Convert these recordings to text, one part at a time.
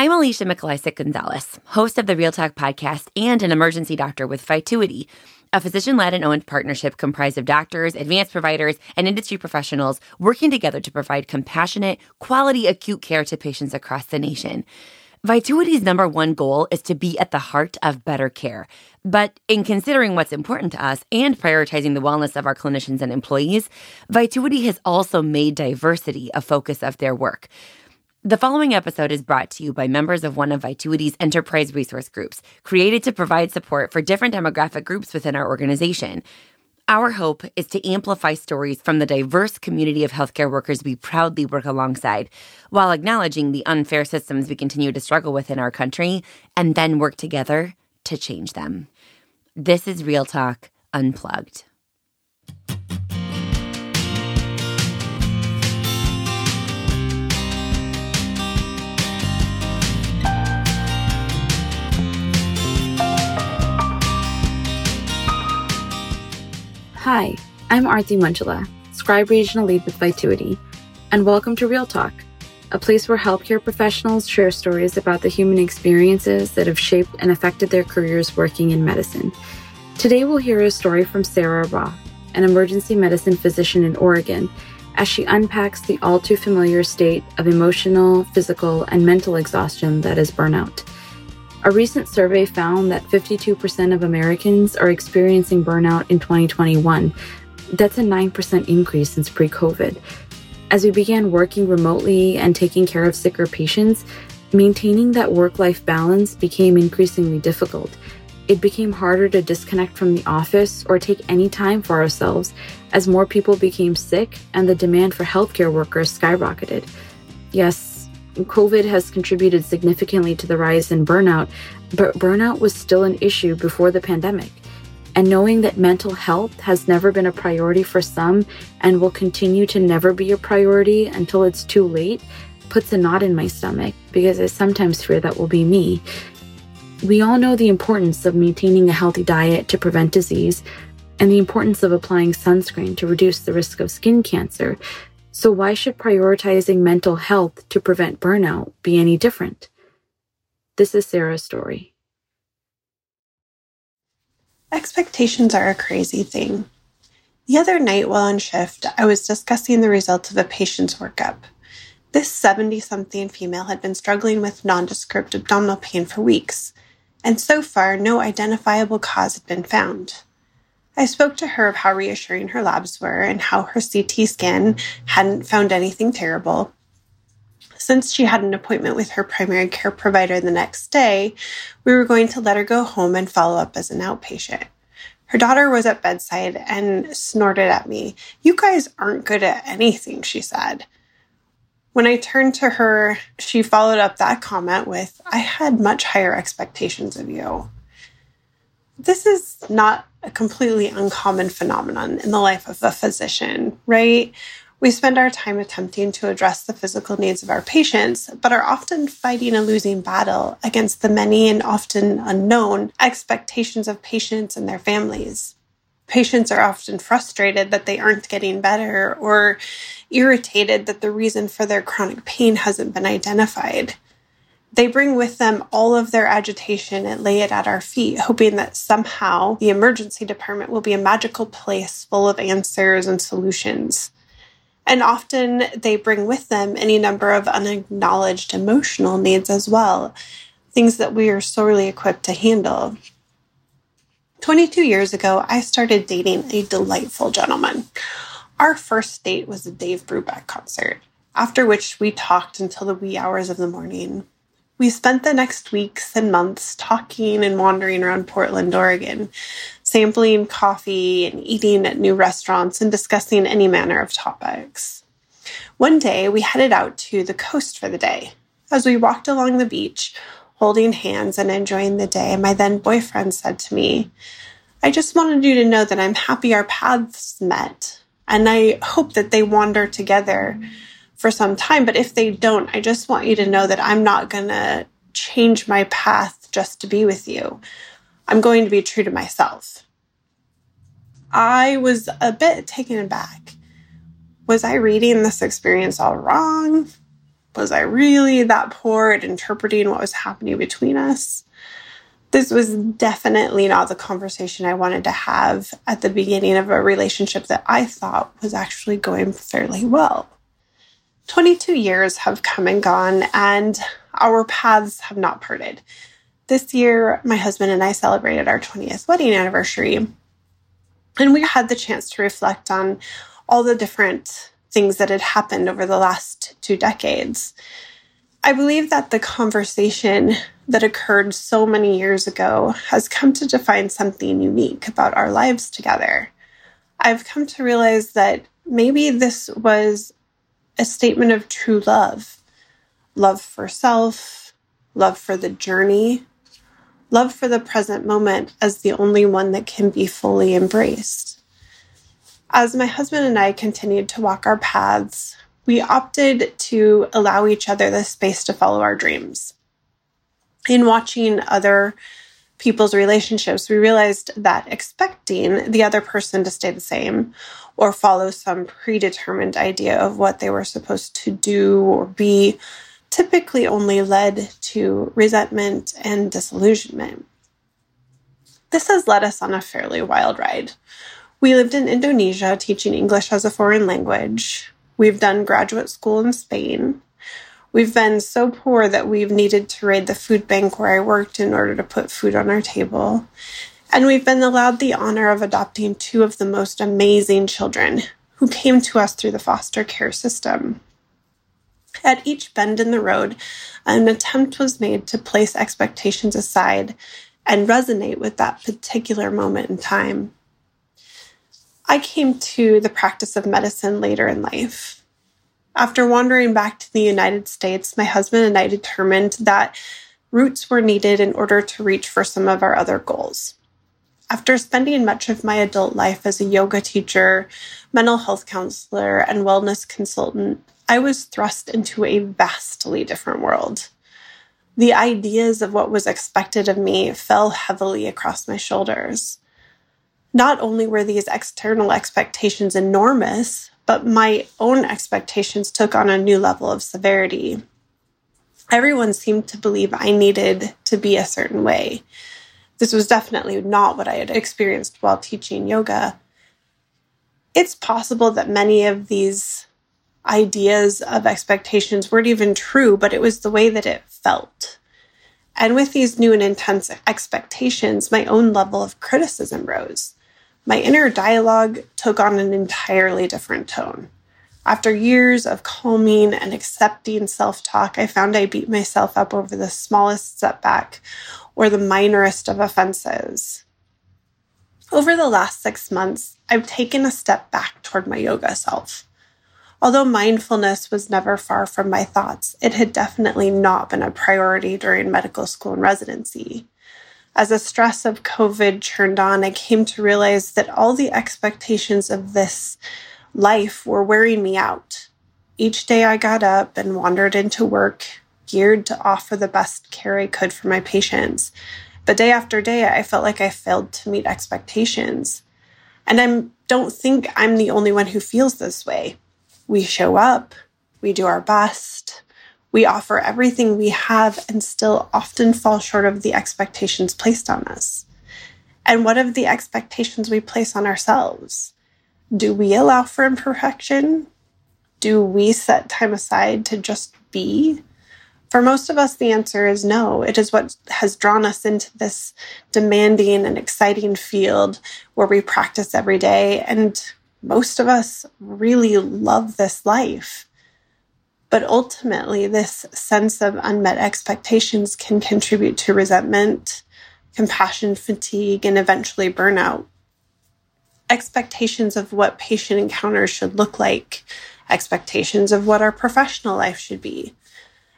I'm Alicia Mikalaisic Gonzalez, host of the Real Talk podcast and an emergency doctor with Vituity, a physician led and owned partnership comprised of doctors, advanced providers, and industry professionals working together to provide compassionate, quality acute care to patients across the nation. Vituity's number one goal is to be at the heart of better care. But in considering what's important to us and prioritizing the wellness of our clinicians and employees, Vituity has also made diversity a focus of their work. The following episode is brought to you by members of one of Vituity's enterprise resource groups, created to provide support for different demographic groups within our organization. Our hope is to amplify stories from the diverse community of healthcare workers we proudly work alongside, while acknowledging the unfair systems we continue to struggle with in our country, and then work together to change them. This is Real Talk Unplugged. Hi, I'm Arti Manchula, Scribe Regional Lead with Vituity, and welcome to Real Talk, a place where healthcare professionals share stories about the human experiences that have shaped and affected their careers working in medicine. Today, we'll hear a story from Sarah Roth, an emergency medicine physician in Oregon, as she unpacks the all too familiar state of emotional, physical, and mental exhaustion that is burnout. A recent survey found that 52% of Americans are experiencing burnout in 2021. That's a 9% increase since pre COVID. As we began working remotely and taking care of sicker patients, maintaining that work life balance became increasingly difficult. It became harder to disconnect from the office or take any time for ourselves as more people became sick and the demand for healthcare workers skyrocketed. Yes, COVID has contributed significantly to the rise in burnout, but burnout was still an issue before the pandemic. And knowing that mental health has never been a priority for some and will continue to never be a priority until it's too late puts a knot in my stomach because I sometimes fear that will be me. We all know the importance of maintaining a healthy diet to prevent disease and the importance of applying sunscreen to reduce the risk of skin cancer, so, why should prioritizing mental health to prevent burnout be any different? This is Sarah's story. Expectations are a crazy thing. The other night while on shift, I was discussing the results of a patient's workup. This 70 something female had been struggling with nondescript abdominal pain for weeks, and so far, no identifiable cause had been found. I spoke to her of how reassuring her labs were and how her CT scan hadn't found anything terrible. Since she had an appointment with her primary care provider the next day, we were going to let her go home and follow up as an outpatient. Her daughter was at bedside and snorted at me. You guys aren't good at anything, she said. When I turned to her, she followed up that comment with, I had much higher expectations of you. This is not a completely uncommon phenomenon in the life of a physician, right? We spend our time attempting to address the physical needs of our patients, but are often fighting a losing battle against the many and often unknown expectations of patients and their families. Patients are often frustrated that they aren't getting better or irritated that the reason for their chronic pain hasn't been identified. They bring with them all of their agitation and lay it at our feet, hoping that somehow the emergency department will be a magical place full of answers and solutions. And often they bring with them any number of unacknowledged emotional needs as well, things that we are sorely equipped to handle. 22 years ago, I started dating a delightful gentleman. Our first date was a Dave Brubeck concert, after which we talked until the wee hours of the morning. We spent the next weeks and months talking and wandering around Portland, Oregon, sampling coffee and eating at new restaurants and discussing any manner of topics. One day, we headed out to the coast for the day. As we walked along the beach, holding hands and enjoying the day, my then boyfriend said to me, I just wanted you to know that I'm happy our paths met, and I hope that they wander together. For some time. But if they don't, I just want you to know that I'm not going to change my path just to be with you. I'm going to be true to myself. I was a bit taken aback. Was I reading this experience all wrong? Was I really that poor at interpreting what was happening between us? This was definitely not the conversation I wanted to have at the beginning of a relationship that I thought was actually going fairly well. 22 years have come and gone, and our paths have not parted. This year, my husband and I celebrated our 20th wedding anniversary, and we had the chance to reflect on all the different things that had happened over the last two decades. I believe that the conversation that occurred so many years ago has come to define something unique about our lives together. I've come to realize that maybe this was a statement of true love love for self, love for the journey, love for the present moment as the only one that can be fully embraced. As my husband and I continued to walk our paths, we opted to allow each other the space to follow our dreams. In watching other people's relationships, we realized that expecting the other person to stay the same or follow some predetermined idea of what they were supposed to do or be typically only led to resentment and disillusionment. This has led us on a fairly wild ride. We lived in Indonesia teaching English as a foreign language. We've done graduate school in Spain. We've been so poor that we've needed to raid the food bank where I worked in order to put food on our table. And we've been allowed the honor of adopting two of the most amazing children who came to us through the foster care system. At each bend in the road, an attempt was made to place expectations aside and resonate with that particular moment in time. I came to the practice of medicine later in life. After wandering back to the United States, my husband and I determined that roots were needed in order to reach for some of our other goals. After spending much of my adult life as a yoga teacher, mental health counselor, and wellness consultant, I was thrust into a vastly different world. The ideas of what was expected of me fell heavily across my shoulders. Not only were these external expectations enormous, but my own expectations took on a new level of severity. Everyone seemed to believe I needed to be a certain way. This was definitely not what I had experienced while teaching yoga. It's possible that many of these ideas of expectations weren't even true, but it was the way that it felt. And with these new and intense expectations, my own level of criticism rose. My inner dialogue took on an entirely different tone. After years of calming and accepting self talk, I found I beat myself up over the smallest setback or the minorest of offenses. Over the last six months, I've taken a step back toward my yoga self. Although mindfulness was never far from my thoughts, it had definitely not been a priority during medical school and residency. As the stress of COVID churned on, I came to realize that all the expectations of this life were wearing me out. Each day I got up and wandered into work, geared to offer the best care I could for my patients. But day after day, I felt like I failed to meet expectations. And I don't think I'm the only one who feels this way. We show up, we do our best, we offer everything we have, and still often fall short of the expectations placed on us. And what of the expectations we place on ourselves? Do we allow for imperfection? Do we set time aside to just be? For most of us, the answer is no. It is what has drawn us into this demanding and exciting field where we practice every day. And most of us really love this life. But ultimately, this sense of unmet expectations can contribute to resentment, compassion fatigue, and eventually burnout. Expectations of what patient encounters should look like, expectations of what our professional life should be,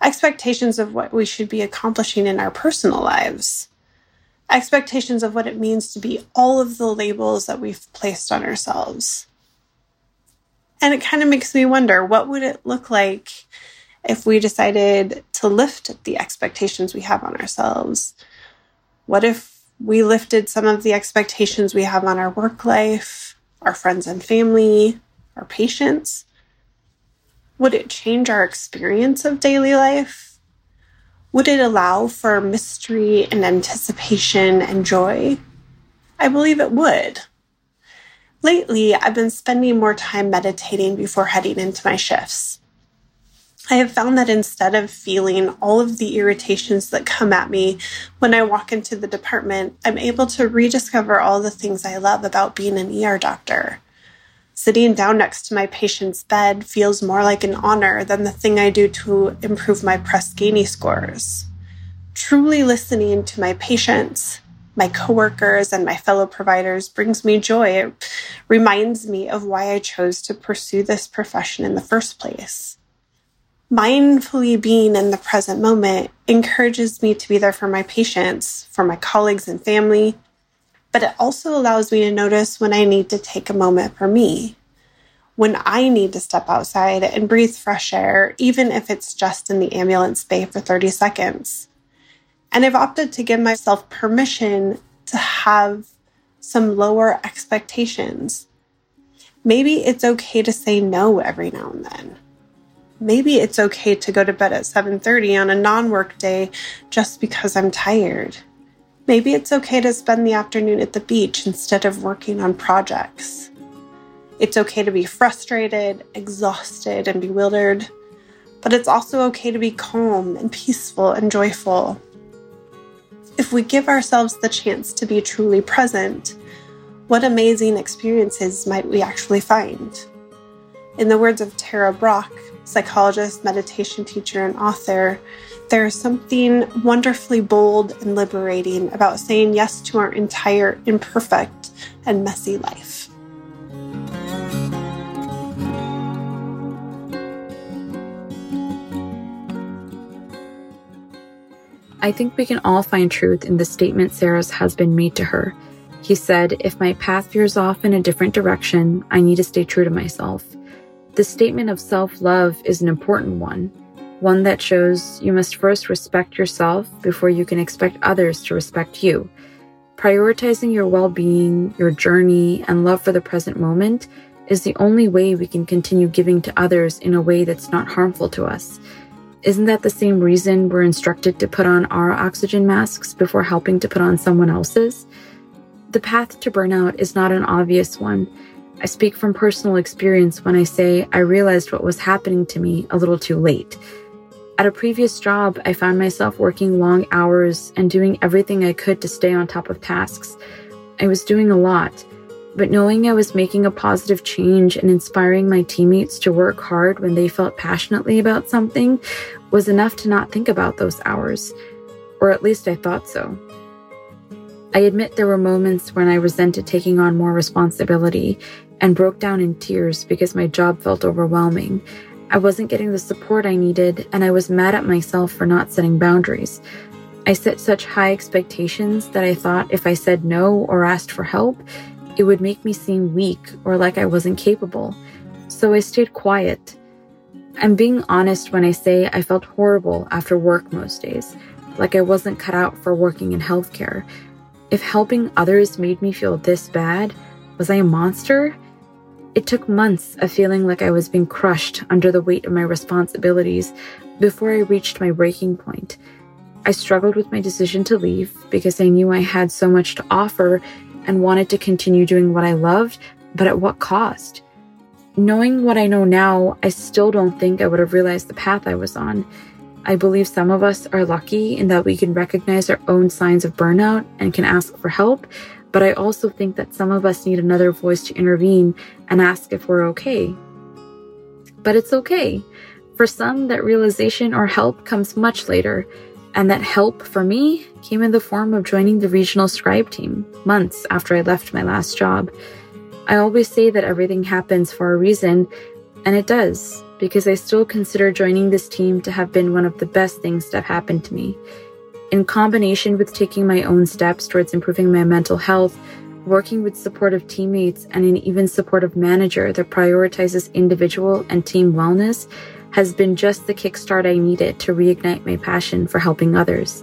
expectations of what we should be accomplishing in our personal lives, expectations of what it means to be all of the labels that we've placed on ourselves. And it kind of makes me wonder what would it look like if we decided to lift the expectations we have on ourselves? What if we lifted some of the expectations we have on our work life, our friends and family, our patients? Would it change our experience of daily life? Would it allow for mystery and anticipation and joy? I believe it would. Lately, I've been spending more time meditating before heading into my shifts. I have found that instead of feeling all of the irritations that come at me when I walk into the department, I'm able to rediscover all the things I love about being an ER doctor. Sitting down next to my patient's bed feels more like an honor than the thing I do to improve my Press Ganey scores. Truly listening to my patients, my coworkers, and my fellow providers brings me joy. It reminds me of why I chose to pursue this profession in the first place mindfully being in the present moment encourages me to be there for my patients, for my colleagues and family, but it also allows me to notice when I need to take a moment for me, when I need to step outside and breathe fresh air, even if it's just in the ambulance bay for 30 seconds. And I've opted to give myself permission to have some lower expectations. Maybe it's okay to say no every now and then maybe it's okay to go to bed at 7:30 on a non-work day just because I'm tired. Maybe it's okay to spend the afternoon at the beach instead of working on projects. It's okay to be frustrated, exhausted, and bewildered, but it's also okay to be calm and peaceful and joyful. If we give ourselves the chance to be truly present, what amazing experiences might we actually find? In the words of Tara Brach, psychologist, meditation teacher, and author, there is something wonderfully bold and liberating about saying yes to our entire imperfect and messy life. I think we can all find truth in the statement Sarah's husband made to her. He said, If my path veers off in a different direction, I need to stay true to myself. The statement of self love is an important one, one that shows you must first respect yourself before you can expect others to respect you. Prioritizing your well being, your journey, and love for the present moment is the only way we can continue giving to others in a way that's not harmful to us. Isn't that the same reason we're instructed to put on our oxygen masks before helping to put on someone else's? The path to burnout is not an obvious one, I speak from personal experience when I say I realized what was happening to me a little too late. At a previous job, I found myself working long hours and doing everything I could to stay on top of tasks. I was doing a lot, but knowing I was making a positive change and inspiring my teammates to work hard when they felt passionately about something was enough to not think about those hours. Or at least I thought so. I admit there were moments when I resented taking on more responsibility and broke down in tears because my job felt overwhelming. I wasn't getting the support I needed, and I was mad at myself for not setting boundaries. I set such high expectations that I thought if I said no or asked for help, it would make me seem weak or like I wasn't capable. So I stayed quiet. I'm being honest when I say I felt horrible after work most days, like I wasn't cut out for working in healthcare. If helping others made me feel this bad, was I a monster? It took months of feeling like I was being crushed under the weight of my responsibilities before I reached my breaking point. I struggled with my decision to leave because I knew I had so much to offer and wanted to continue doing what I loved, but at what cost? Knowing what I know now, I still don't think I would have realized the path I was on. I believe some of us are lucky in that we can recognize our own signs of burnout and can ask for help, but I also think that some of us need another voice to intervene and ask if we're okay. But it's okay. For some, that realization or help comes much later, and that help for me came in the form of joining the regional scribe team months after I left my last job. I always say that everything happens for a reason, and it does, because I still consider joining this team to have been one of the best things that have happened to me. In combination with taking my own steps towards improving my mental health, working with supportive teammates, and an even supportive manager that prioritizes individual and team wellness has been just the kickstart I needed to reignite my passion for helping others.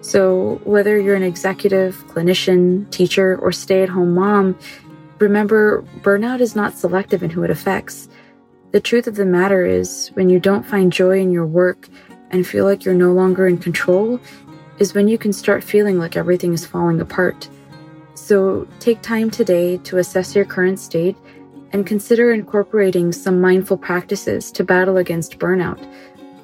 So, whether you're an executive, clinician, teacher, or stay at home mom, remember burnout is not selective in who it affects. The truth of the matter is, when you don't find joy in your work and feel like you're no longer in control, is when you can start feeling like everything is falling apart. So take time today to assess your current state and consider incorporating some mindful practices to battle against burnout.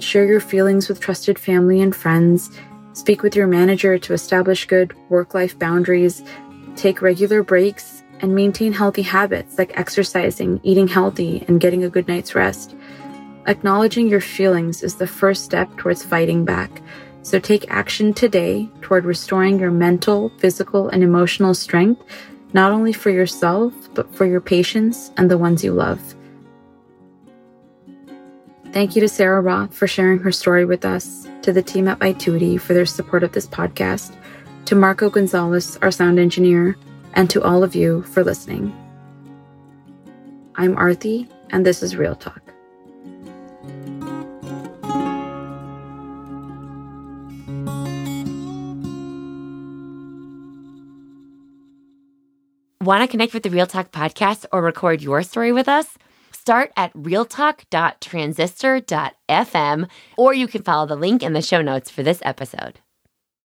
Share your feelings with trusted family and friends. Speak with your manager to establish good work life boundaries. Take regular breaks and maintain healthy habits like exercising, eating healthy, and getting a good night's rest. Acknowledging your feelings is the first step towards fighting back. So take action today toward restoring your mental, physical, and emotional strength not only for yourself, but for your patients and the ones you love. Thank you to Sarah Roth for sharing her story with us, to the team at Vituity for their support of this podcast, to Marco Gonzalez, our sound engineer, and to all of you for listening. I'm Arthi, and this is Real Talk. Want to connect with the Real Talk podcast or record your story with us? Start at realtalk.transistor.fm or you can follow the link in the show notes for this episode.